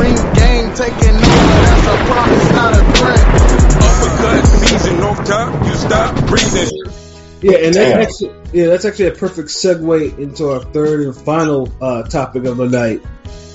ring game taking over. That's a promise, not a threat. Uppercut season, no time, you stop breathing. Yeah, and that's actually yeah, that's actually a perfect segue into our third and final uh, topic of the night.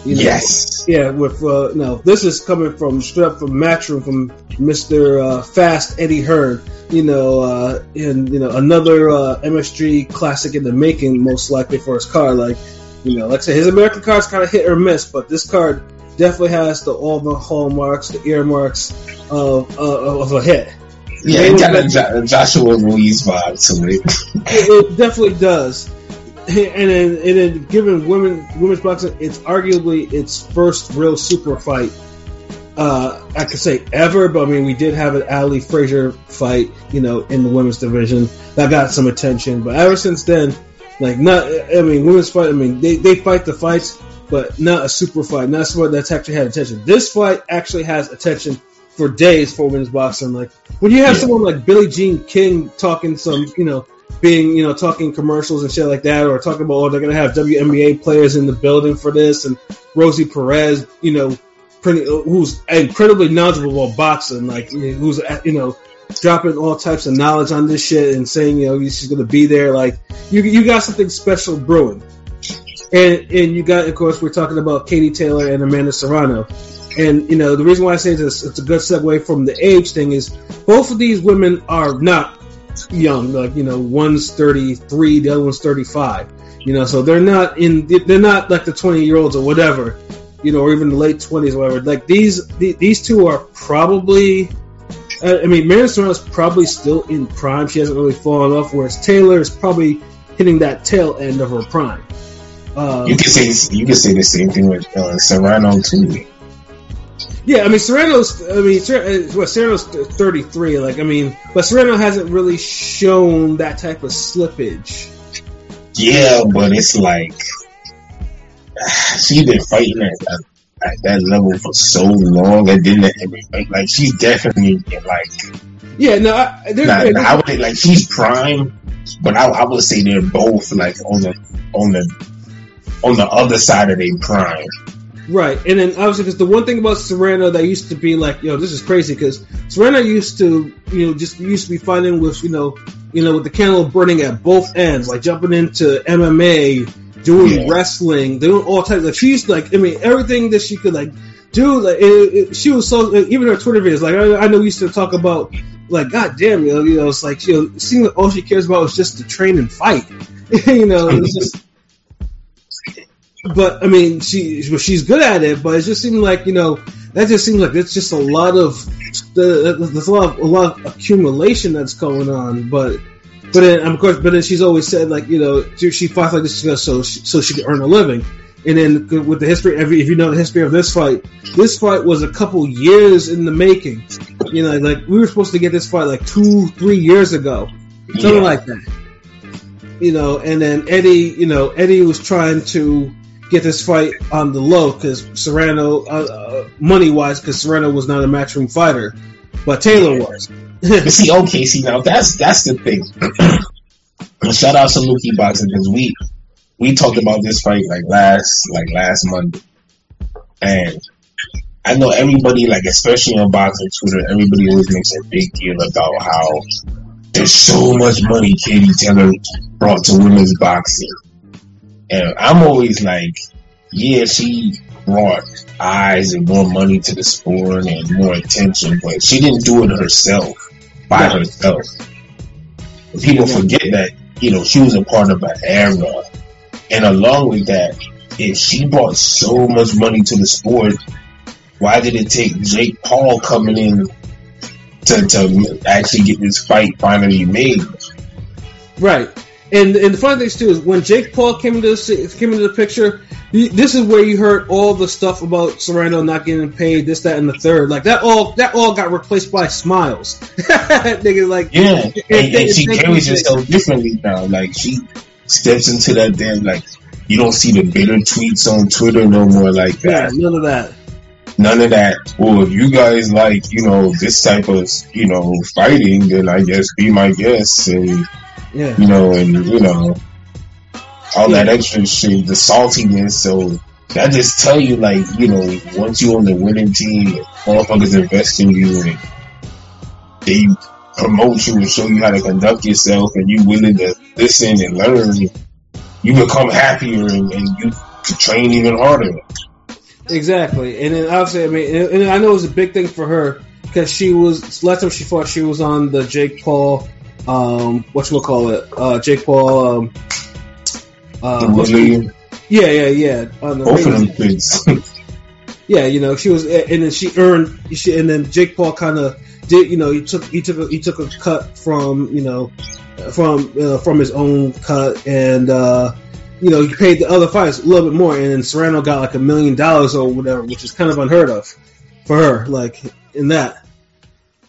You know, yes. Yeah, with uh, no, this is coming from straight up from Matchroom from Mister uh, Fast Eddie Hearn. You know, uh, and you know another uh, MSG classic in the making, most likely for his car. Like, you know, like I said, his American cards kind of hit or miss, but this card definitely has the all the hallmarks, the earmarks of uh, of a hit. Yeah, it got a Joshua Ruiz vibe to it. it. It definitely does. And then, and then, given women women's boxing, it's arguably its first real super fight. Uh, I could say ever, but I mean, we did have an Ali Frazier fight, you know, in the women's division that got some attention. But ever since then, like, not, I mean, women's fight, I mean, they, they fight the fights, but not a super fight, not someone that's actually had attention. This fight actually has attention for days for women's boxing. Like when you have yeah. someone like Billie Jean King talking some, you know, being, you know, talking commercials and shit like that, or talking about, oh, they're gonna have WNBA players in the building for this, and Rosie Perez, you know, pretty, who's incredibly knowledgeable about boxing, like who's, you know, dropping all types of knowledge on this shit and saying, you know, she's gonna be there. Like you, you got something special brewing. And, and you got, of course, we're talking about Katie Taylor and Amanda Serrano. And you know the reason why I say this, it's a good segue from the age thing is both of these women are not young. Like you know, one's thirty three, the other one's thirty five. You know, so they're not in. They're not like the twenty year olds or whatever. You know, or even the late twenties, whatever. Like these, these two are probably. Uh, I mean, Mary is probably still in prime. She hasn't really fallen off. Whereas Taylor is probably hitting that tail end of her prime. Um, you can say you can say the same thing with uh, Serrano too. Yeah, I mean Serrano's. I mean, uh, what Serrano's thirty three. Like, I mean, but Serrano hasn't really shown that type of slippage. Yeah, but it's like she's been fighting at, at, at that level for so long, and then like, like she's definitely like. Yeah, no, I, nah, I would like she's prime, but I, I would say they're both like on the on the on the other side of their prime. Right, and then obviously because the one thing about Serrano that used to be like, yo, this is crazy because Serrano used to, you know, just used to be fighting with, you know, you know, with the candle burning at both ends, like jumping into MMA, doing yeah. wrestling, doing all types. Like she used like, I mean, everything that she could like do. Like it, it, she was so even her Twitter videos. Like I, I, know we used to talk about, like, god damn, you know, you know, it's like you know, seeing all she cares about is just to train and fight. you know, it's just but I mean, she well, she's good at it. But it just seemed like you know that just seems like it's just a lot of there's a lot of, a lot of accumulation that's going on. But but then of course, but then she's always said like you know she fights like this so so she can earn a living. And then with the history, if you know the history of this fight, this fight was a couple years in the making. You know, like we were supposed to get this fight like two, three years ago, something yeah. like that. You know, and then Eddie, you know, Eddie was trying to get this fight on the low because Serrano, uh, uh, money wise, because Serrano was not a matchroom fighter, but Taylor was. see, okay, see now that's that's the thing. Shout out to Lukey Boxing because we we talked about this fight like last like last month, and I know everybody like especially on boxing Twitter, everybody always makes a big deal about how there's so much money Katie Taylor brought to women's boxing and I'm always like, yeah, she brought eyes and more money to the sport and more attention, but she didn't do it herself by herself. People forget that, you know, she was a part of an era. And along with that, if she brought so much money to the sport, why did it take Jake Paul coming in to, to actually get this fight finally made? Right. And and the funny thing too is when Jake Paul came into the, came into the picture, this is where you heard all the stuff about Serrano not getting paid, this, that, and the third. Like that all that all got replaced by smiles. Nigga, like yeah, and, and, and she carries herself differently now. Like she steps into that damn like you don't see the bitter tweets on Twitter no more like that. Yeah, none of that. None of that. Well, if you guys like, you know, this type of, you know, fighting, then I guess be my guest and you know, and you know, all yeah. that extra shit, the saltiness. So I just tell you like you know once you on the winning team, motherfuckers invest in you and they promote you and show you how to conduct yourself, and you willing to listen and learn. You become happier and, and you train even harder. Exactly, and then obviously, I mean, and, and I know it was a big thing for her because she was last time she fought, she was on the Jake Paul, um, what you call it, uh, Jake Paul, um, uh, yeah, yeah, yeah, on the both of them things. Yeah, you know, she was, and then she earned, she, and then Jake Paul kind of did, you know, he took, he took, a, he took a cut from, you know, from uh, from his own cut, and uh, you know, he paid the other fighters a little bit more, and then Serrano got like a million dollars or whatever, which is kind of unheard of for her, like in that.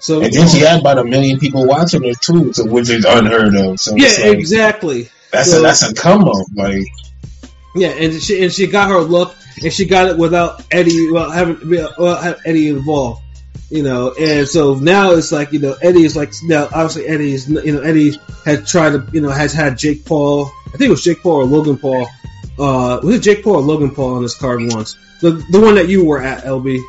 So and then she had about a million people watching her too, so which is unheard of. So yeah, like, exactly. that's So- a that's a come up. Like Yeah, and she and she got her look, and she got it without Eddie, well, having well, have Eddie involved, you know. And so now it's like you know Eddie is like now obviously Eddie is you know Eddie had tried to you know has had Jake Paul, I think it was Jake Paul or Logan Paul, uh, was it Jake Paul or Logan Paul on this card once? The the one that you were at, LB.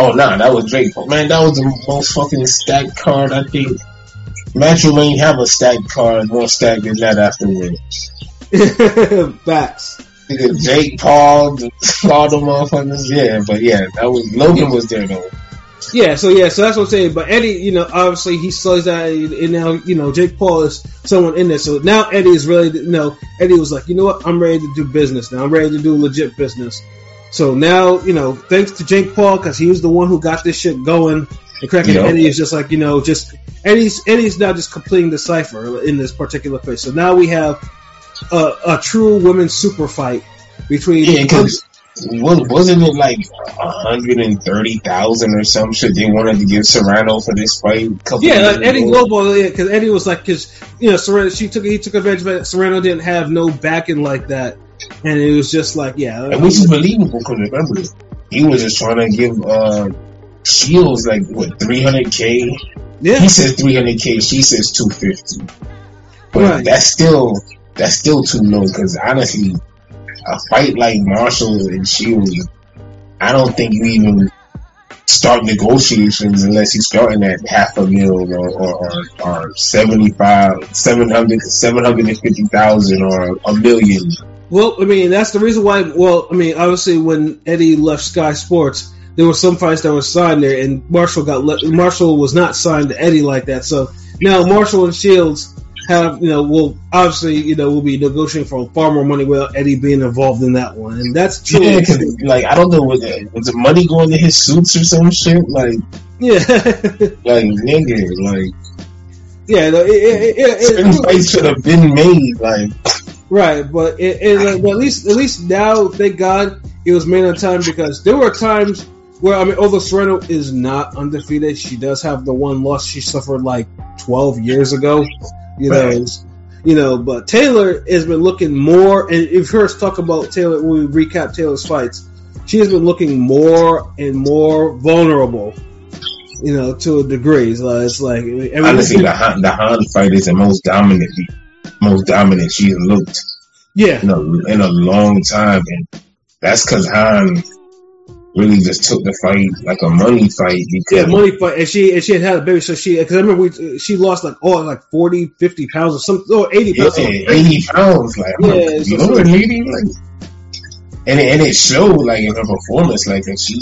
Oh nah, that was Drake. Man, that was the most fucking stacked card I think. Metro ain't have a stacked card more stacked than that afterwards. Facts. Nigga, Jake Paul, the, all the motherfuckers, yeah, but yeah, that was Logan was there though. Yeah, so yeah, so that's what I'm saying. But Eddie, you know, obviously he says that, and now you know Jake Paul is someone in there. So now Eddie is really, you know, Eddie was like, you know what, I'm ready to do business now. I'm ready to do legit business. So now, you know, thanks to Jake Paul because he was the one who got this shit going. And cracking Yeah. Eddie is just like you know, just Eddie's Eddie's now just completing the cipher in this particular place. So now we have a, a true women's super fight between Yeah, because wasn't it like a hundred and thirty thousand or some shit they wanted to give Serrano for this fight? Yeah, like Eddie? Global, yeah, because Eddie was like, because you know, Serrano, she took he took advantage of it. Serrano didn't have no backing like that, and it was just like, yeah, And which is believable because remember, he was just trying to give uh Shields like what three hundred k. yeah, He says three hundred k. She says two fifty. But Right. that's still that's still too low because honestly, a fight like Marshall and Shields, I don't think you even start negotiations unless you're starting at half a mil or, or, or, or 75, 700, 750,000 or a million. Well, I mean, that's the reason why. Well, I mean, obviously, when Eddie left Sky Sports, there were some fights that were signed there, and Marshall got le- Marshall was not signed to Eddie like that. So now Marshall and Shields have, you know, will obviously, you know, will be negotiating for far more money without Eddie being involved in that one, and that's true. Yeah, because like I don't know was it was the money going to his suits or some shit like yeah, like nigga like yeah. no, it, it, it, it, certain it- fights should have been made like Right, but it, it, like, at least at least now, thank God, it was made on time because there were times where I mean, although Serrano is not undefeated, she does have the one loss she suffered like twelve years ago. You know, Right. you know, but Taylor has been looking more, and if you us talk about Taylor when we recap Taylor's fights, she has been looking more and more vulnerable. You know, to a degree, so it's like I mean, honestly the Han, the Han fight is the most dominant most dominant she's looked yeah, in a in a long time and that's because Han really just took the fight like a money fight Yeah, money fight, and she and she had had a baby, so she because I remember we she lost like oh like 40, 50 pounds or something, or oh, eighty yeah, pounds. eighty pounds like Yeah, like, so- Lord, lady like and it, and it showed like in her performance like that she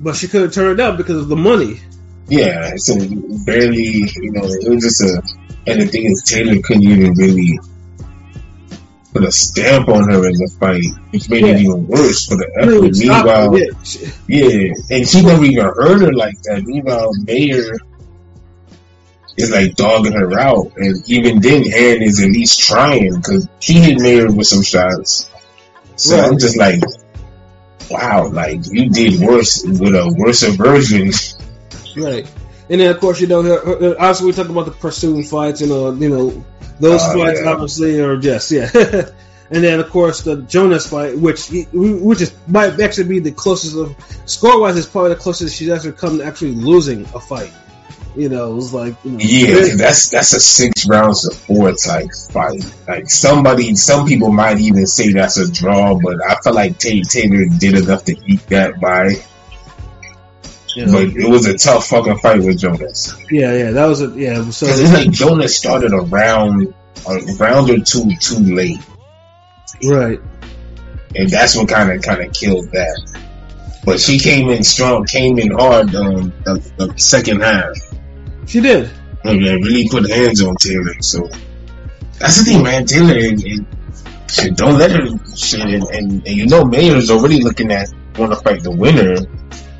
But she couldn't turn it down because of the money. Yeah, so barely, you know, it was just a, and the thing is, Taylor couldn't even really put a stamp on her in the fight, which made it even worse for the effort. Meanwhile, yeah. And she never even heard her like that. Meanwhile, Mayer is like dogging her out, and even then, Han is at least trying because he hit Mayer with some shots. So Right. I'm just like, wow, like you did worse with a worse version. Right. And then of course you know her, obviously we talk about the Persoon fights and uh, you know those Oh, fights yeah. obviously are just yeah. and then of course the Jonas fight, which which is might actually be the closest of score wise is probably the closest she's actually come to actually losing a fight. You know, it was like you know, Yeah, that's that's a six rounds to four type fight. Like somebody, some people might even say that's a draw, but I feel like Tate Taylor did enough to eat that by. You know, But it was a tough fucking fight with Jonas yeah, yeah, that was a yeah. So because it's like Jonas started a round, a round or two too late, right, and that's what kind of kind of killed that. But she came in strong, came in hard um, the, the second half. she did. and really put hands on Taylor. So that's the thing, man. Taylor and, and shit, don't let her shit. And, and, and you know, Mayer's already looking at want to fight the winner.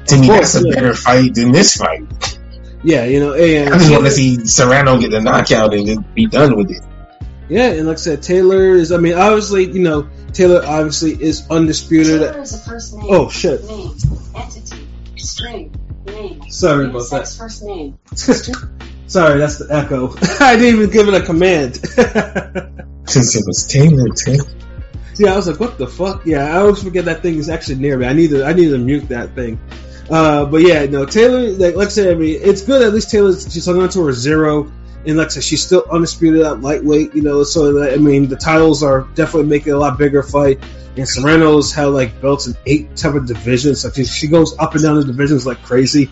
To me, course, that's a yeah. better fight than this fight. Yeah, you know, and I just want to see Serrano get the knockout and then be done with it. yeah, and like I said, Taylor is. I mean, obviously, you know, Taylor obviously is undisputed. Taylor is a first name. Oh shit! Name. Entity. String. Name. Sorry about Sex first name. Sorry, that's the echo. I didn't even give it a command. Since it was Taylor, Taylor. Yeah, I was like, what the fuck? Yeah, I always forget that thing is actually near me. I need to, I need to mute that thing. Uh, but yeah, no, Taylor, like, like I said, I mean, it's good. At least Taylor, she's hung on to her zero, and like I said, she's still undisputed at lightweight. You know, so I mean, the titles are definitely making a lot bigger fight. And Serrano's had like belts in eight of divisions. Like she, she goes up and down the divisions like crazy.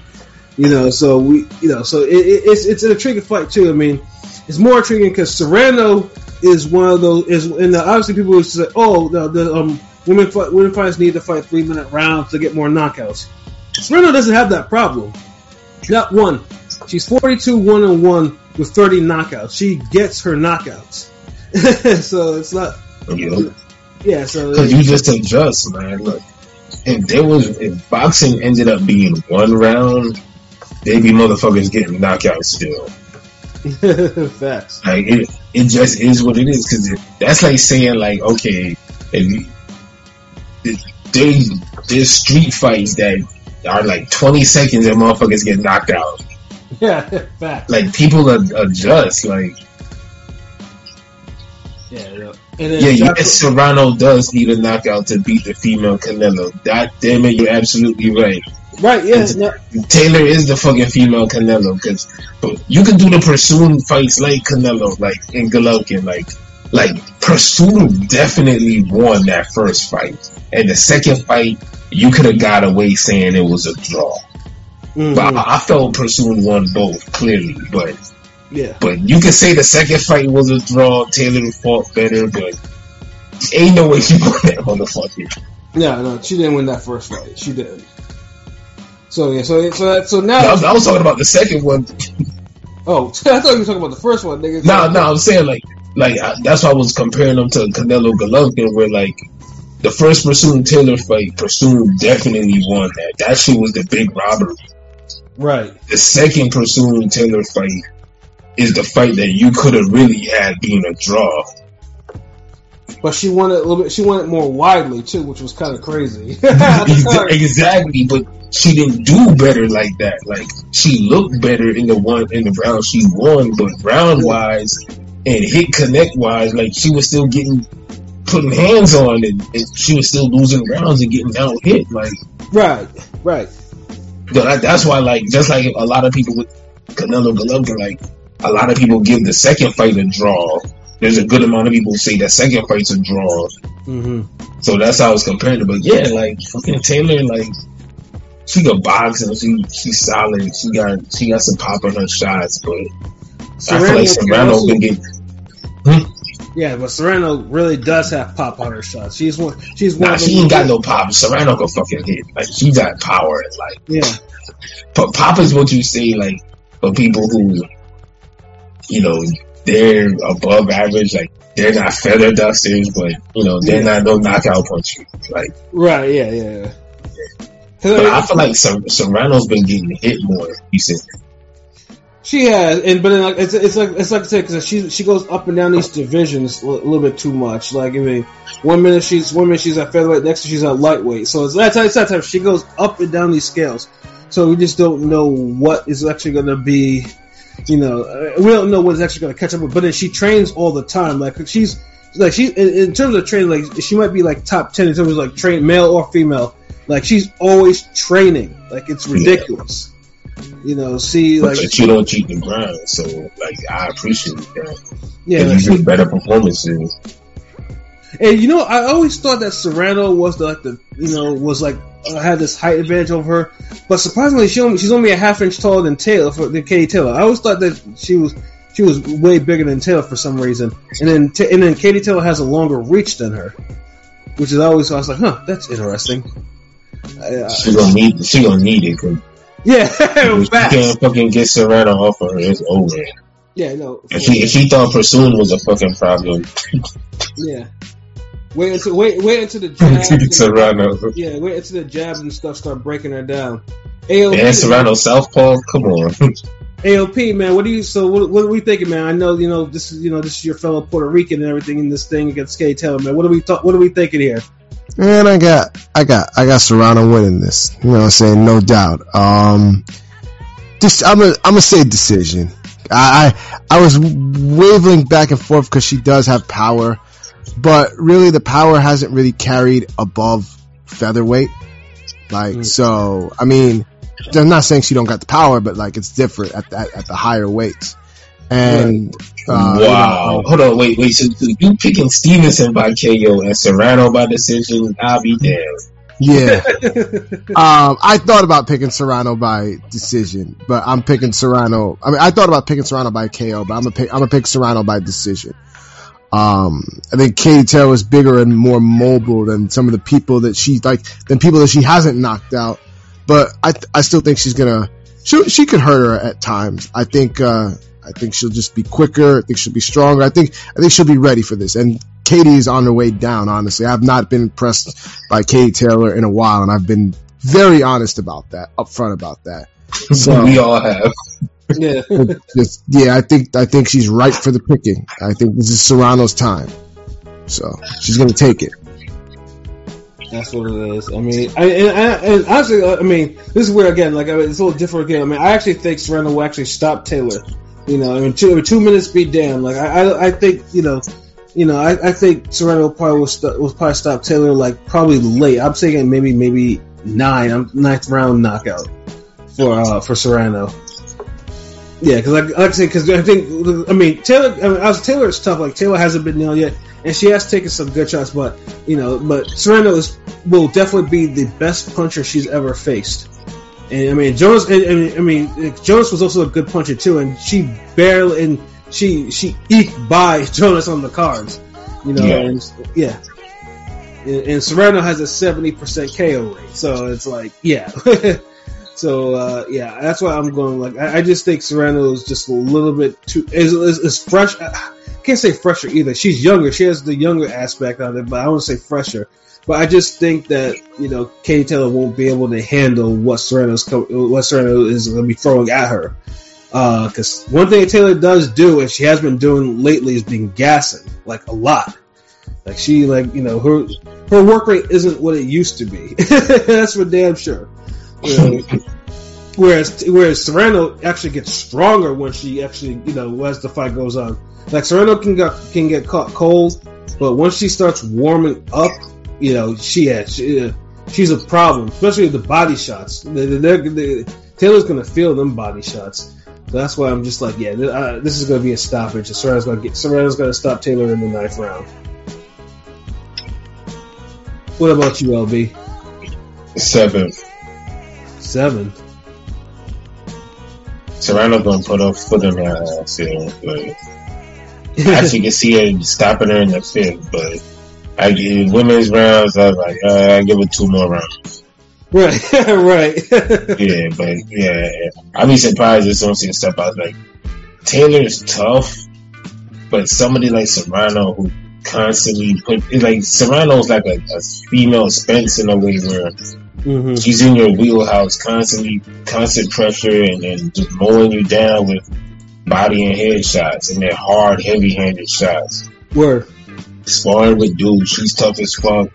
You know, so we, you know, so it, it, it's it's an intriguing fight too. I mean, it's more intriguing because Serrano is one of those is and obviously people would say, oh, the, the um women fight, women fighters need to fight three minute rounds to get more knockouts. Serrano doesn't have that problem. Not one. She's forty two one and one with thirty knockouts. She gets her knockouts. so it's not. Know, Yeah. So because you just adjust, man. Look, if there was if boxing ended up being one round, they'd be motherfuckers getting knockouts still. facts. Like it, it just is what it is. Because that's like saying like, okay, if you, there, there's street fights that are like 20 seconds and motherfuckers get knocked out. Yeah. Like people ad- adjust. Like Yeah. yeah. And then yeah, yes, Serrano does need a knockout to beat the female Canelo. That damn it, you're absolutely right. right. Yeah. No, Taylor is the fucking female Canelo because you can do the Persoon fights like Canelo, like in Golovkin, like like Persoon definitely won that first fight, and the second fight you could have got away saying it was a draw. mhm, But I, I felt Persoon won both clearly, but yeah. but you can say the second fight was a draw. Taylor fought better, but ain't no way she won that motherfucker. Yeah, no, she didn't win that first fight. She didn't. So yeah, so so that, so I now. was, I was talking about the second one. oh, I thought you were talking about the first one, nigga. No, no, I'm saying like, like I, that's why I was comparing them to Canelo Golovkin, where like the first Persoon Taylor fight, Persoon definitely won that. That shit was the big robbery. Right. The second Persoon Taylor fight is the fight that you could have really had being a draw. But she won it a little bit. She won it more widely too, which was kind of crazy. At the time. exactly, but she didn't do better like that. Like she looked better in the one in the round she won, but round wise and hit connect wise, like she was still getting putting hands on and, and she was still losing rounds and getting out hit. Like right, right. so that, that's why, like just like a lot of people with Canelo Golovkin, like a lot of people give the second fight a draw. There's a good amount of people who say that second fight's a draw. hmm So that's how I was comparing it. But yeah, like fucking Taylor, like she got box and she she's solid. She got she got some pop in her shots, but I feel like Serrano been getting yeah, but Serrano really does have pop on her shots. She's one. She's one. nah. of She ain't got no pop. Serrano can fucking hit. Like she got power. Like, Yeah, but pop is what you say. Like for people who, you know, they're above average. Like they're not feather dusters, but you know they're not no knockout punchers. Like, right. Yeah, yeah. yeah. but I I feel like Ser- Serrano's been getting hit more recently. She has, and but like it's it's like it's like I said because she she goes up and down these divisions a little bit too much. Like I mean, one minute she's one minute she's at featherweight, next she's at lightweight. So it's that type, it's that type. She goes up and down these scales. So we just don't know what is actually going to be. You know, uh, we don't know what's actually going to catch up with. But then she trains all the time. Like she's like she in, in terms of training, like she might be like top ten in terms of like train male or female. Like she's always training. Like it's ridiculous. You know, see like but you don't cheat the grind, so like I appreciate that. yeah, Yeah, like, you get better performances. And you know, I always thought that Serrano was the, like the you know was like uh, had this height advantage over her, but surprisingly, she only, she's only a half inch taller than Taylor for than Katie Taylor. I always thought that she was she was way bigger than Taylor for some reason, and then and then Katie Taylor has a longer reach than her, which is always I was like, huh, that's interesting. Uh, She gonna need she gonna need it. Yeah, if can't fucking get Serrano off of her, it's over. Yeah, no, If he if he thought Persoon was a fucking problem, yeah. Wait until wait wait until the jabs and- Serrano. yeah wait until the jabs and stuff start breaking her down. AOP, And Serrano Southpaw, come on. AOP, man, what do you? So, what, what are we thinking, man? I know, you know, this is, you know, this is your fellow Puerto Rican and everything in this thing against Katie Taylor, man. What are we, th- what are we thinking here? And I got, I got, I got Serrano winning this. You know what I'm saying? No doubt. Um, this, I'm a, I'm gonna say decision. I, I, I was wavering back and forth because she does have power, but really the power hasn't really carried above featherweight. Like, Mm. so, I mean, I'm not saying she don't got the power, but like it's different at, at, at the higher weights. And, uh, you wow. know, Hold on, wait, wait. So you picking Stevenson by KO and Serrano by decision? I'll be damned. Yeah. um, I thought about picking Serrano by decision, but I'm picking Serrano. I mean, I thought about picking Serrano by KO, but I'm gonna pick, I'm gonna pick Serrano by decision. Um, I think Katie Taylor is bigger and more mobile than some of the people that she like, than people that she hasn't knocked out. But I, I still think she's gonna, she, she could hurt her at times. I think, uh, I think she'll just be quicker. I think she'll be stronger. I think, I think she'll be ready for this. And Katie is on her way down, honestly. I've not been impressed by Katie Taylor in a while, and I've been very honest about that, upfront about that. So, we all have. yeah, just, yeah, I think I think she's right for the picking. I think this is Serrano's time, so she's gonna take it. that's what it is. I mean, I, and, and, and honestly, I mean, this is where again, like, I mean, it's a little different again. I mean, I actually think Serrano will actually stop Taylor. You know, I mean, two two minutes be damned. Like, I, I, I think, you know. You know, I, I think Serrano probably will, st- will probably stop Taylor like probably late. I'm saying maybe maybe nine, ninth round knockout for uh, for Serrano. Yeah, because like, like I said, because I think I mean Taylor. I mean, Taylor is tough. Like Taylor hasn't been nailed yet, and she has taken some good shots. But you know, but Serrano is will definitely be the best puncher she's ever faced. And I mean, Jonas. And, and, I mean, Jonas was also a good puncher too, and she barely and she she eked by Jonas on the cards. You know, Yeah. and yeah. And, and Serrano has a seventy percent KO rate, so it's like, yeah. So uh, yeah, that's why I'm going. Like I, I just think Serrano is just a little bit too is, is, is fresh. I can't say fresher either. She's younger. She has the younger aspect of it, but I wouldn't say fresher. But I just think that you know Katie Taylor won't be able to handle what Serrano's co- what is going to be throwing at her. Uh, because one thing Taylor does do, and she has been doing lately, is being gassing like a lot. Like she like you know her her work rate isn't what it used to be. That's for damn sure. You know, whereas whereas Serrano actually gets stronger when she actually you know as the fight goes on. Like Serrano can get can get caught cold, but once she starts warming up, you know she has she, uh, she's a problem, especially the body shots. They, they, they're- they- Taylor's gonna feel them body shots. So that's why I'm just like, yeah, th- uh, this is gonna be a stoppage. Serrano's gonna get Serrano's gonna stop Taylor in the ninth round. What about you, LB? Seven. Seven. Serrano gonna put her foot in her ass. Yeah, but I actually can see her stopping her in the fifth, but I give women's rounds. I was like, uh, I give it two more rounds. right, right. Yeah, but yeah, I'd be surprised if someone see step out. Like Taylor is tough, but somebody like Serrano who constantly put it's like Serrano's like a, a female Spence in a way where hmm she's in your wheelhouse, constantly, constant pressure, and, and just mowing you down with body and head shots, and they're hard, heavy-handed shots. Word. Sparring with dudes, she's tough as fuck.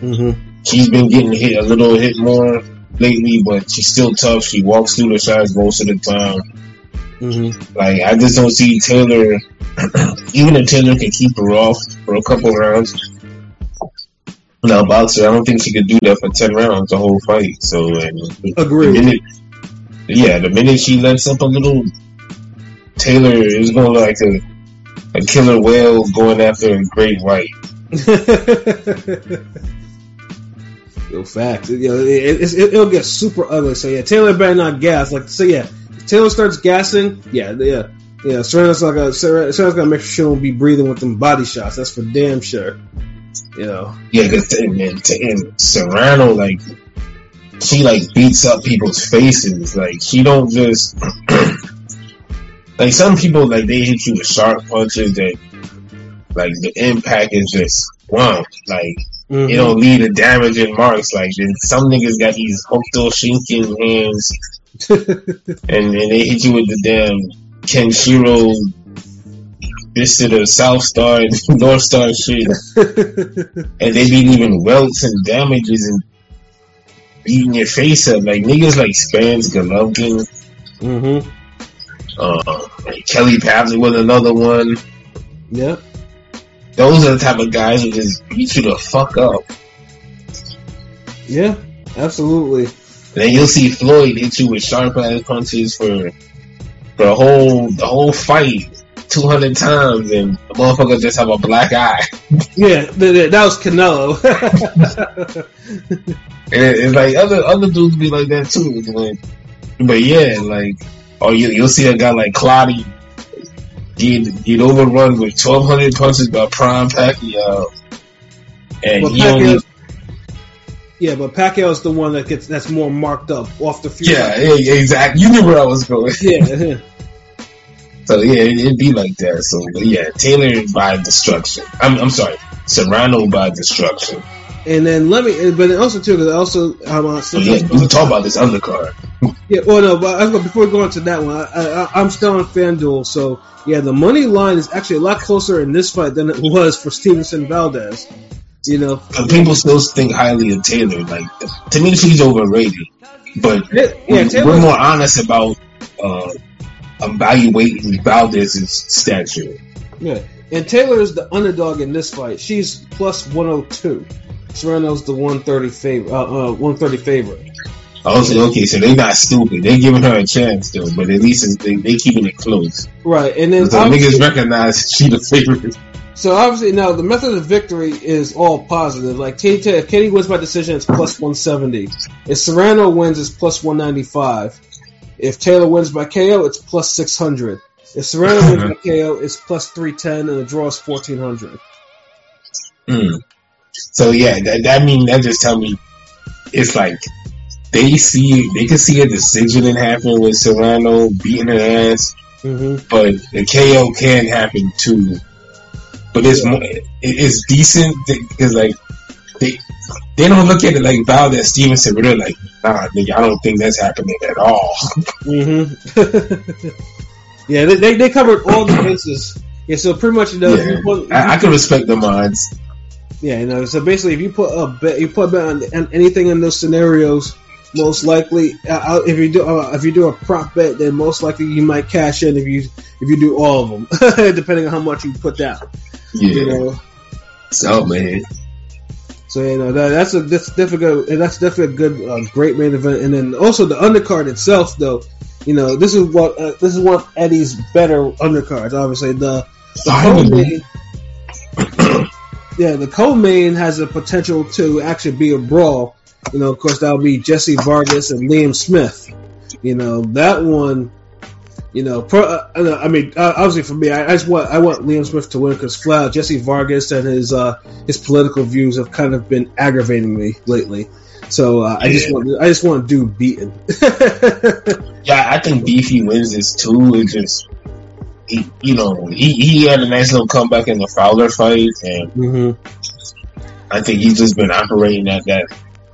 hmm She's been getting hit a little hit more lately, but she's still tough. She walks through the shots most of the time. hmm Like I just don't see Taylor. even if Taylor can keep her off for a couple rounds. Now, boxer, I don't think she could do that for ten rounds the whole fight. So, and Agreed. The minute, Yeah, the minute she lets up a little, Taylor is going to like a, a killer whale going after a great white. Yo, facts. You know, it, it, will get super ugly. So yeah, Taylor better not gas. Like so, yeah. Taylor starts gassing, yeah, yeah, yeah. Serena's like a Serena's gonna make sure she won't be breathing with them body shots. That's for damn sure. You know. Yeah, because and, and Serrano, like, she, like, beats up people's faces. Like, she don't just... like, some people, like, they hit you with sharp punches that, like, the impact is just, wow. Like, Mhm. it don't leave the damaging marks. Like, then some niggas got these Hokuto Shinken hands, and, and they hit you with the damn Kenshiro this to the South Star and North Star shit and they be leaving welts and damages and beating your face up. Like niggas like Spence Golovkin, Mhm. Uh, Kelly Pavlik was another one. Yep. Those are the type of guys who just beat you the fuck up. Yeah. Absolutely. And then you'll see Floyd hit you with sharp ass punches for for a whole the whole fight. 200 times and the motherfucker just have a black eye. Yeah. th- th- that was Canelo. And it- it's like other other dudes be like that too. But, but yeah, like or you you'll see a guy like Clottey get get overrun with twelve hundred punches by Prime Pacquiao, and Well, he only Pacquiao- yeah, but Pacquiao's the one that gets that's more marked up off the field. yeah yeah, exactly. You knew where I was going. Yeah. So yeah, it, it'd be like that. So yeah, Taylor by destruction. I'm I'm sorry, Serrano by destruction. And then let me, but then also too, because also um, uh, So yeah, we talk about this undercard. Yeah, well, no, but I was gonna- before we go into that one, I, I, I'm still on FanDuel, so yeah, the money line is actually a lot closer in this fight than it was for Stevenson Valdez. You know, But people still think highly of Taylor. Like to me, she's overrated. But yeah, we're, Taylor- we're more honest about uh, evaluating Valdez's stature. yeah, and Taylor is the underdog in this fight. She's plus 102. Serrano's the 130 favor, uh, uh, 130 favorite. I was like, okay, so they're not stupid. They're giving her a chance though, but at least they they keeping it close. Right, and then So niggas recognize she the favorite. So obviously now the method of victory is all positive. Like Katie, if Katie wins by decision, it's plus one seventy. If Serrano wins, it's plus one ninety five. If Taylor wins by KO, it's plus six hundred. If Serrano wins by KO, it's plus three ten, and the draw is fourteen hundred. Mm. So yeah, that that mean that just tell me it's like they see they can see a decision happen with Serrano beating her ass, Mm-hmm. but the KO can happen too. But it's more, it's decent because like they they don't look at it like Valdez Stevenson, but they're like, nah, nigga, I don't think that's happening at all. Mm-hmm. yeah, they, they they covered all the bases. Yeah, so pretty much you know, Yeah. I, I can respect the minds. Yeah, you know. So basically, if you put a bet, you put a bet on, anything in those scenarios, most likely, uh, if you do uh, if you do a prop bet, then most likely you might cash in if you if you do all of them, depending on how much you put down. Yeah, You know. so man, So you know that, that's a that's difficult and that's definitely a good uh, great main event. And then also the undercard itself, though, you know this is what uh, this is one of Eddie's better undercards. Obviously, the the Finally. Yeah, the co-main has the potential to actually be a brawl. You know, of course, that'll be Jesse Vargas and Liam Smith. You know that one. You know, per, uh, I mean, uh, obviously for me, I, I just want I want Liam Smith to win because flat Jesse Vargas and his uh, his political views have kind of been aggravating me lately. So uh, I just want I just want dude beaten. yeah, I think Beefy wins this too. It just he, you know, he, he had a nice little comeback in the Fowler fight, and hmm I think he's just been operating at that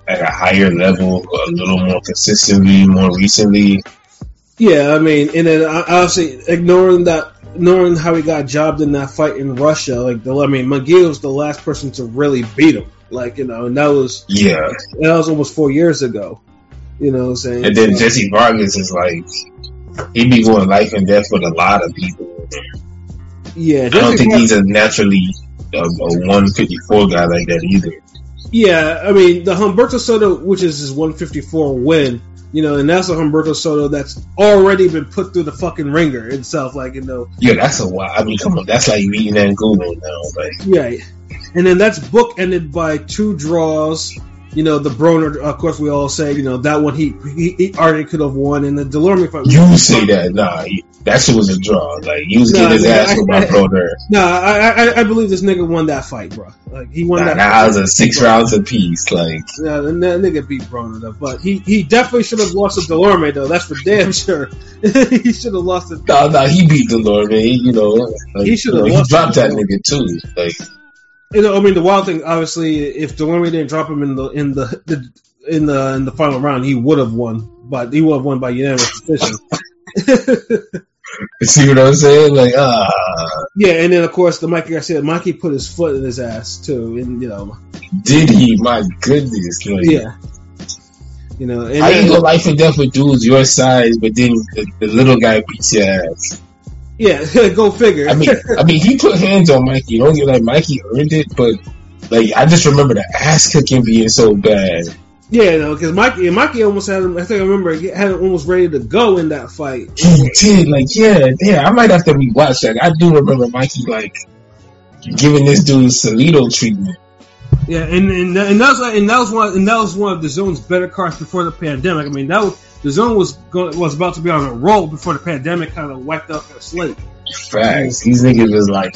at a higher level, a little more consistently, more recently. Yeah, I mean, and then obviously ignoring that, ignoring how he got jobbed in that fight in Russia. Like, the, I mean, Munguia was the last person to really beat him. Like, you know, and that was Yeah, that was almost four years ago. You know what I'm saying? and then Jesse Vargas is like he be going life and death with a lot of people. yeah, I don't think he's a naturally a, a 154 guy like that either. Yeah, I mean the Humberto Soto, which is his 154 win, You know, and that's a Humberto Soto that's already been put through the fucking ringer itself. Like, you know, Yeah, that's a wild. I mean, come on, that's like eating Angulo now. Like, yeah. And then that's bookended by two draws. You know, the Broner, of course, we all say, you know, that one he he, he already could have won, and the Dulorme fight. you say that, nah, he- that shit was a draw. Like, he was Nah, getting his nah, ass with my I- brother. No, I, I I believe this nigga won that fight, bro. Like he won Nah, that. that was a six rounds apiece. Like, Yeah, that nigga beat Broner though, but he he definitely should have lost to Dulorme though. That's for damn sure. he should have lost to. Nah, no, he beat Dulorme. You know, like, He should've you know, he dropped that nigga too. Like, You know, I mean, the wild thing, obviously, if Dulorme didn't drop him in the in the, the in the in the final round, he would have won, but he would have won by unanimous decision. see what I'm saying? Like, ah, yeah, and then of course the Mikey Garcia, Mikey put his foot in his ass too, and you know, did he? My goodness. Like, yeah, you know, and you then, go life and death with dudes your size, but then the, the little guy beats your ass? Yeah, go figure. I mean, I mean, he put hands on Mikey. Don't get like Mikey earned it, but like I just remember the ass kicking being so bad. yeah, no, because Mikey, Mikey almost had him. I think I remember he had him almost ready to go in that fight. He did, like, yeah, yeah. I might have to rewatch that. I do remember Mikey like giving this dude Salido treatment. Yeah, and and, and that was and that was one and that was one of the zone's better cards before the pandemic. I mean, that was the zone was going, was about to be on a roll before the pandemic kind of wiped out their slate. Facts. These niggas was like,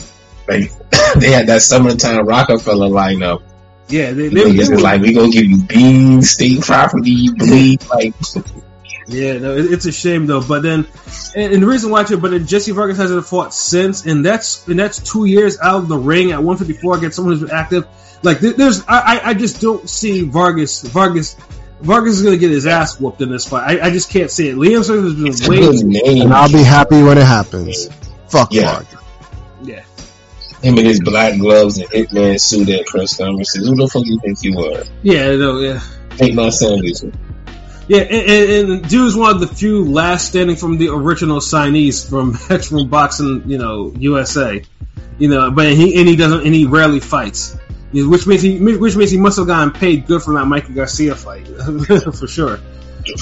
like they had that summertime Roc-A-Fella lineup. Yeah, they, they, Niggas was were- like, we gonna give you beans, state property, Bleek, like. yeah, no, it, it's a shame though. But then, and, and the reason why too, but then Jesse Vargas hasn't fought since, and that's and that's two years out of the ring at 154 against someone who's been active. Like there's, I- I just don't see Vargas, Vargas. Vargas is gonna get his ass whooped in this fight. I, I just can't see it. Liam Smith has been It's a name. And I'll be happy when it happens. Fuck Yeah. Vargas. yeah, Him in his black gloves and Hitman suit at press conferences. Who the fuck do you think you are? yeah, no, yeah. Take my sandwich. Yeah, and, and, and Dude is one of the few last standing from the original signees from Matchroom Boxing, you know, USA. You know, but he and he doesn't and he rarely fights, You know, which means he which means he must have gotten paid good from that Mikey Garcia fight for sure.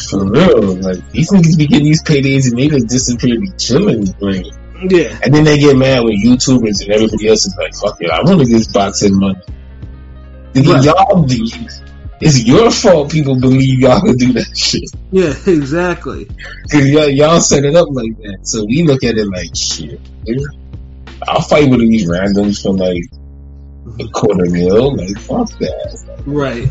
For real. Like, these niggas be getting these paydays and they just disappear be chilling. Like, Yeah, and then they get mad when YouTubers and everybody else is like, fuck it, I want to get boxing money. Right. Y'all, it's your fault people believe y'all can do that shit. yeah, exactly. Cause y'all, y'all set it up like that. So we look at it like, shit, dude, I'll fight with these randoms for like a quarter mil. Like, fuck that. Right.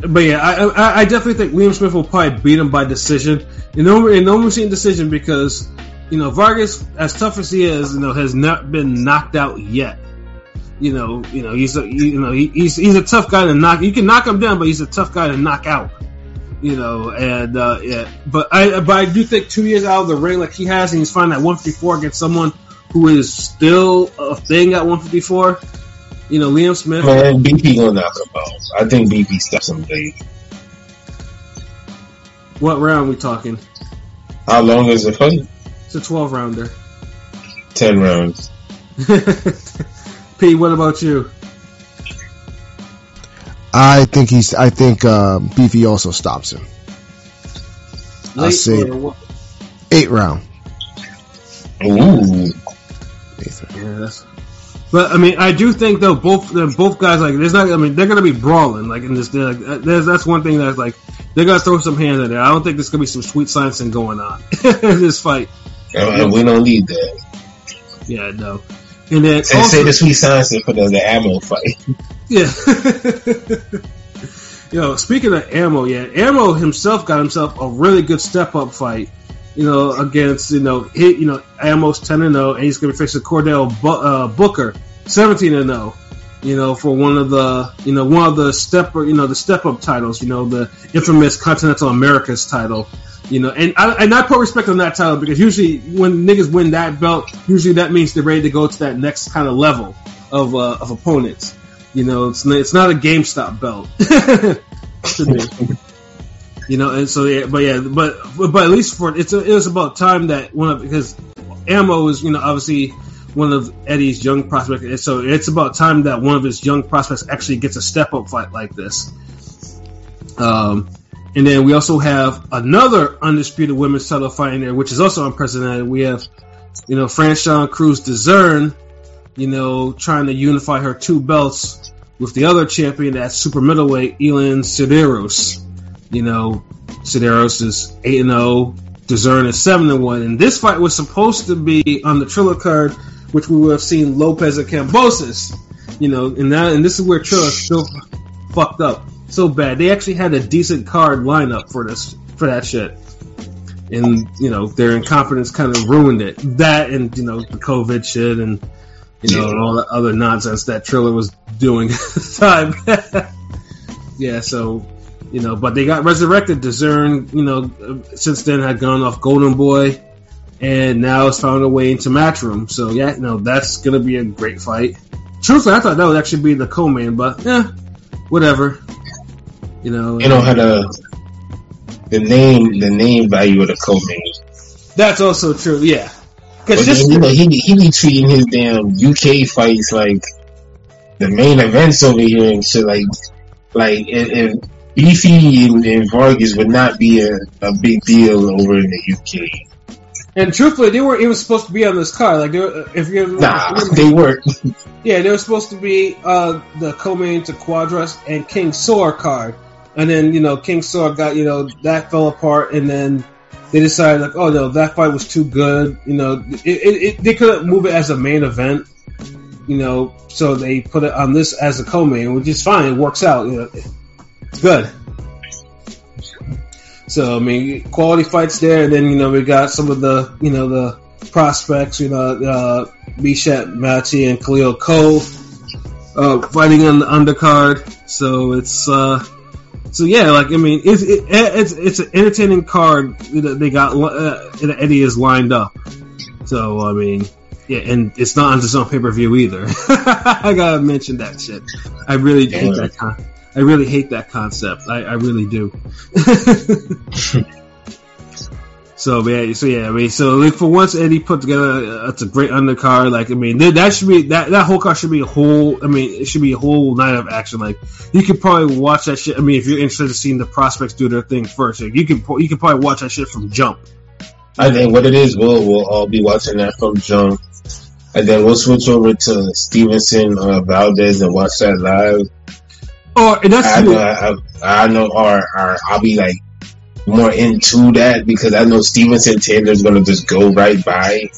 But yeah, I, I I definitely think Liam Smith will probably beat him by decision. You know, in no machine decision because you know Vargas, as tough as he is, you know, has not been knocked out yet. You know, you know he's a you know he, he's he's a tough guy to knock. You can knock him down, but he's a tough guy to knock out. You know, and uh, yeah, but I but I do think two years out of the ring like he has, and he's finding that 154 against someone who is still a thing at 154. You know, Liam Smith. Man, BP gonna knock him out. I think BP stops him late. What round we talking? How long is the fight? It's a 12 rounder. Ten rounds. P, what about you? I think he's. I think uh, Beefy also stops him. I Late see. or? Eight round. Ooh. Eighth round. Yeah, that's. But I mean, I do think though both both guys like there's not. I mean, they're gonna be brawling like in this. Like, there's that's one thing that's like they're gonna throw some hands in there. I don't think there's gonna be some sweet science going on in this fight. Oh, and we don't need that. Yeah, no. And then Say, also, say the sweet science for the, the ammo fight. Yeah. Yo, speaking of ammo, yeah, ammo himself got himself a really good step up fight. You know, against you know, hit you know, ammo's ten and zero, and he's gonna be facing Cordell Bu- uh, Booker, seventeen and zero. You know, for one of the you know one of the step you know the step up titles. You know, the infamous Continental Americas title. You know, and I and I put respect on that title because usually when niggas win that belt, usually that means they're ready to go to that next kind of level of uh, of opponents. You know, it's it's not a GameStop belt to me. You know, and so yeah, but yeah, but but, at least for it's it was about time that one of because ammo is you know obviously one of Eddie's young prospects, and so it's about time that one of his young prospects actually gets a step up fight like this. Um, And then we also have another undisputed women's title fight in there, which is also unprecedented. We have, you know, Franchon Crews-Dezurn, you know, trying to unify her two belts with the other champion at super middleweight, Elin Cederroos. You know, Cederroos is 8 and 0, Dezurn is 7 and 1. And this fight was supposed to be on the Triller card, which we would have seen Lopez and Kambosos. You know, and that and this is where Triller still fucked up so bad. They actually had a decent card lineup for this for that shit. And you know their incompetence kind of ruined it. That and you know the COVID shit and you know and all the other nonsense that Triller was doing at the time. yeah, so you know, but they got resurrected. Dezurn, you know, since then had gone off Golden Boy, and now it's found a way into Matchroom. So yeah, you know that's gonna be a great fight. Truthfully, I thought that would actually be the co-main, but yeah, whatever. You know, You know how the the name the name value of the co-main. that's also true. Yeah, because just you know, he be, he be treating his damn UK fights like the main events over here and shit. Like like if, if Beefy and, and Vargas would not be a, a big deal over in the UK. and truthfully, they weren't even supposed to be on this card. Like, they were, if you Nah, they weren't. Yeah, they were supposed to be uh, the co-main to Quadras and King Sor card, and then you know King Sor got you know that fell apart, and then they decided like, oh no, that fight was too good. You know, it, it, it, they couldn't move it as a main event. You know, so they put it on this as a co-main, which is fine. It works out. You know, it's good. So I mean, quality fights there, and then you know we got some of the you know the prospects, you know, uh, Bishat Mati and Khalil Coe uh, fighting on the undercard. So it's uh, so yeah, like I mean, it's it, it's it's an entertaining card that they got uh, that Eddie is lined up. So I mean, yeah, and it's not on just on pay per view either. I gotta mention that shit. I really hate that con- I really hate that concept. I, I really do. So yeah, so yeah, I mean, so like for once Eddie put together, uh, it's a great undercard. Like I mean, that, should be that that whole card should be a whole. I mean, it should be a whole night of action. Like you could probably watch that shit. I mean, if you're interested in seeing the prospects do their thing first, like, you can you can probably watch that shit from jump. I think what it is, we'll we'll all be watching that from jump, and then we'll switch over to Stevenson or Valdez and watch that live. Oh, and that's I know, I, I know, or, or I'll be like more into that because I know Stevenson Taylor's gonna just go right by,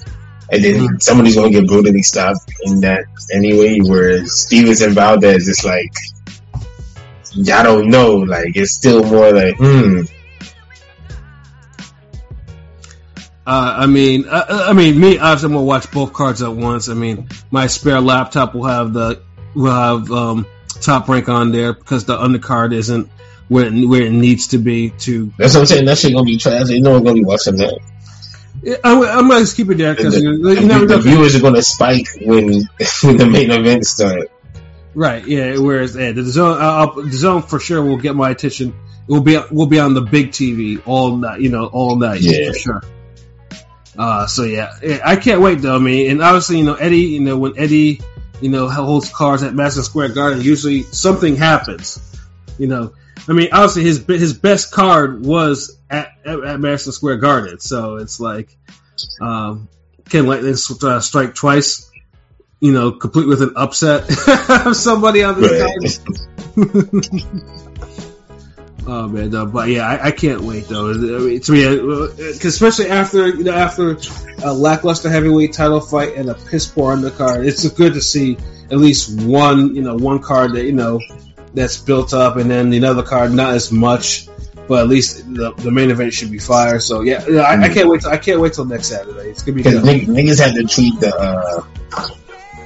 and then Mm-hmm. somebody's gonna get brutally stopped in that anyway. Whereas Stevenson Valdez is like, I don't know, like it's still more like, hmm, Uh, I mean, I, I mean, me. Obviously, I'm gonna watch both cards at once. I mean, my spare laptop will have the will have um, top rank on there because the undercard isn't where it, where it needs to be to that's what I'm saying. That shit gonna be trash. You know, I'm gonna be watching that. Yeah, I'm, I'm gonna just keep it there because the, you, the- the viewers are gonna spike when when the main event starts. Right? Yeah. Whereas yeah, the zone, uh, the zone for sure will get my attention. It will be will be on the big TV all night. You know, all night Yeah. for sure. Uh, so yeah, yeah, I can't wait though. I mean, and obviously, you know, Eddie. You know, when Eddie, you know, holds cards at Madison Square Garden, usually something happens. You know, I mean, obviously his his best card was at, at, at Madison Square Garden, so it's like, um, can lightning uh, strike twice? You know, complete with an upset of somebody on this Right. Oh man, no, but yeah, I, I can't wait though. I mean, to me, uh, 'cause especially after you know after a lackluster heavyweight title fight and a piss poor undercard, it's good to see at least one you know one card that you know that's built up, and then another card not as much, but at least the, the main event should be fire. So yeah, I, I can't wait. Till, I can't wait till next Saturday. It's gonna be Because niggas had to treat the uh,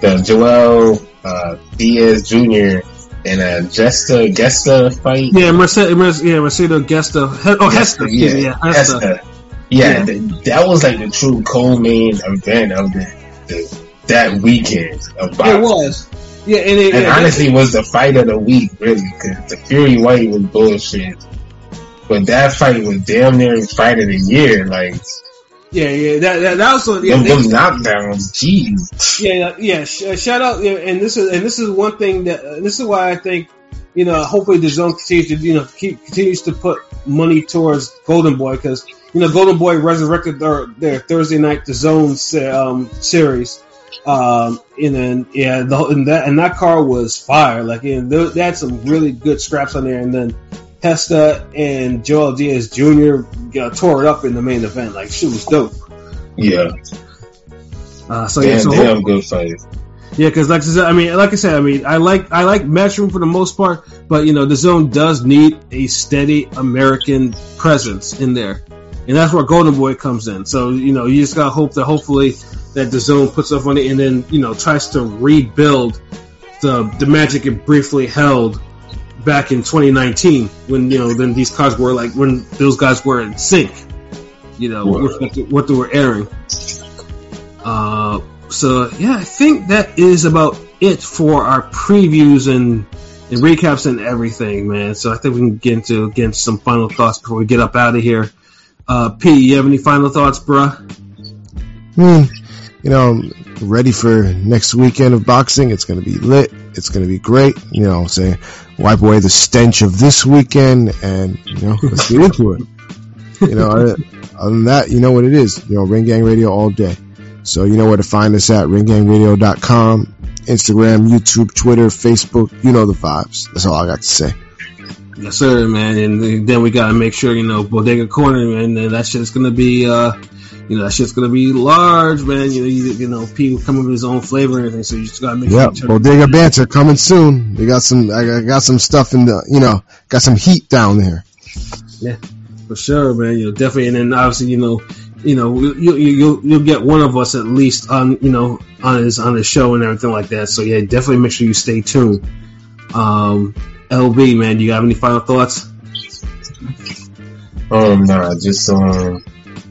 the Joel uh, Diaz Jr. and uh, Jesta Gesta fight. Yeah, Mercedes, yeah, Mercedes Gesta, oh Hester, yeah, yeah, Hester. Hesta. Yeah, Yeah. th- that was like the true co-main event of the, the that weekend of It was, yeah, and, it, And yeah, honestly, was the fight of the week, really, because the Fury Whyte was bullshit. But that fight was damn near fight of the year. Like, yeah, yeah, that that, that was yeah, them, them knockdowns, jeez. Yeah, yeah, yeah. Sh- uh, shout out, yeah, and this is and this is one thing that uh, this is why I think you know, hopefully the zone continues to, you know, keep, continues to put money towards Golden Boy because, you know, Golden Boy resurrected their, their Thursday night the zone um, series. Um, and then, yeah, the, and that, and that car was fire. Like, know, they had some really good scraps on there. And then Testa and Joel Diaz Jr. Tore it up in the main event. Like, she was dope. Yeah. Uh, so yeah, Damn, so damn good fight. Yeah, because like I said, I mean, like I said, I mean, I like I like Matchroom for the most part, but you know, the zone does need a steady American presence in there, and that's where Golden Boy comes in. So you know, you just gotta hope that hopefully that the zone puts up on it and then you know tries to rebuild the the magic it briefly held back in 2019 when you know then these cars were like when those guys were in sync, you know, with what they, what they were airing. Uh, so yeah, I think that is about it for our previews and, and recaps and everything, man. So I think we can get into into some final thoughts before we get up out of here. Uh, P, you have any final thoughts, bruh? Hmm. You know, I'm ready for next weekend of boxing. It's going to be lit. It's going to be great. You know, say wipe away the stench of this weekend, and you know, let's get into it. You know, other than that, you know what it is. You know, Ring Gang Radio all day. So you know where to find us at ringgangradio.com, Instagram, YouTube, Twitter, Facebook. You know the vibes. That's all I got to say. Yes, sir, man. And then we gotta make sure, you know, Bodega Corner, and that shit's gonna be, uh, you know, that shit's gonna be large, man. You know, you, you know, people coming with his own flavor and everything, so you just gotta make Yep, sure. Bodega Banter coming soon. We got some. I got some stuff in the. You know, got some heat down there. Yeah, for sure, man. You know, definitely, and then obviously, you know, you know, you you you'll, you'll get one of us at least on, you know, on his on his show and everything like that. So yeah, definitely make sure you stay tuned. Um, LB, man, do you have any final thoughts? Um, nah, just um,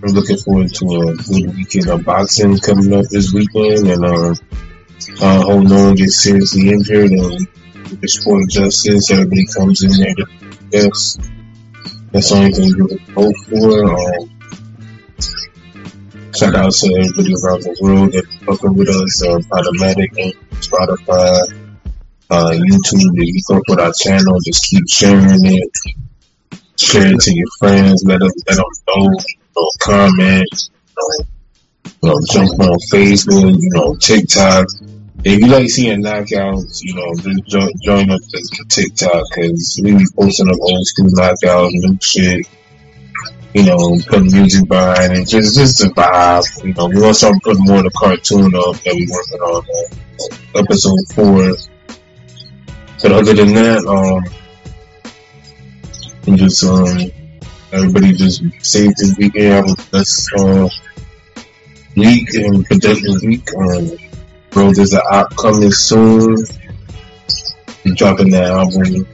I'm looking forward to a good weekend of boxing coming up this weekend, and um, I hope no one gets seriously injured, and we restore justice. Everybody comes in there to best. That's the only thing we can hope for. Um, shout out to everybody around the world that fucking with us, uh, Podomatic Spotify, uh, YouTube. If you fuck with our channel, just keep sharing it share it to your friends, let them let them know, you know, comment, you know, jump on Facebook, you know, TikTok. If you like seeing knockouts, you know, just join, up the, TikTok because we be posting up old school knockouts, new shit. You know, putting music behind it, just just the vibe. You know, we also put more of the cartoon up that we working on uh, episode four. But other than that, um, and just um everybody just safe this weekend. Have a blessed uh, week and productive week. Um, bro, there's an op coming soon. He's dropping that album.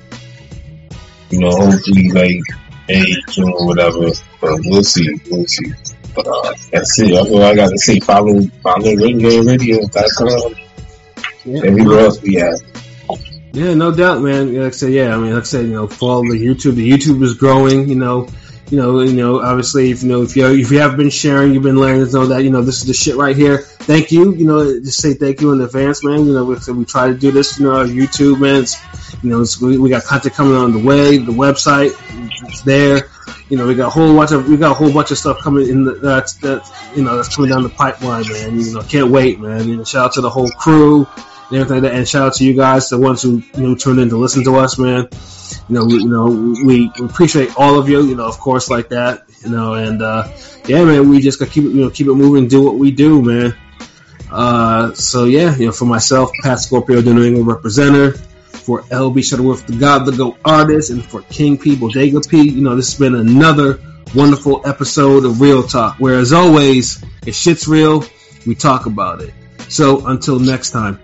You know, hopefully like May, June, or whatever. But we'll see. We'll see. But uh, that's it. That's all I got to say. Follow follow RingGangRadio.com. Yeah. Everywhere else we at. Yeah, no doubt, man. Like I said, yeah. I mean, like I said, you know, follow the YouTube. The YouTube is growing. You know, you know, you know. Obviously, if you know, if you if you have been sharing, you've been letting us know that you know this is the shit right here. Thank you. You know, just say thank you in advance, man. You know, we, we try to do this. You know, on YouTube, man. It's, you know, we, we got content coming on the way. The website, it's there. You know, we got a whole bunch of we got a whole bunch of stuff coming in. The, that's that you know that's coming down the pipeline, man. You know, can't wait, man. You know, shout out to the whole crew and everything like that. And shout out to you guys, the ones who you know tuned in to listen to us, man. You know, we, you know, we, appreciate all of you. You know, of course, like that. You know, and uh, yeah, man, we just gotta keep it, you know, keep it moving, do what we do, man. Uh, so yeah, you know, for myself, Pat Scorpio, the New England representative, for LB Shuttleworth, the God, the Go artist, and for King P, Bodega P. You know, this has been another wonderful episode of Real Talk, where as always, if shit's real, we talk about it. So until next time,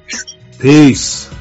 peace.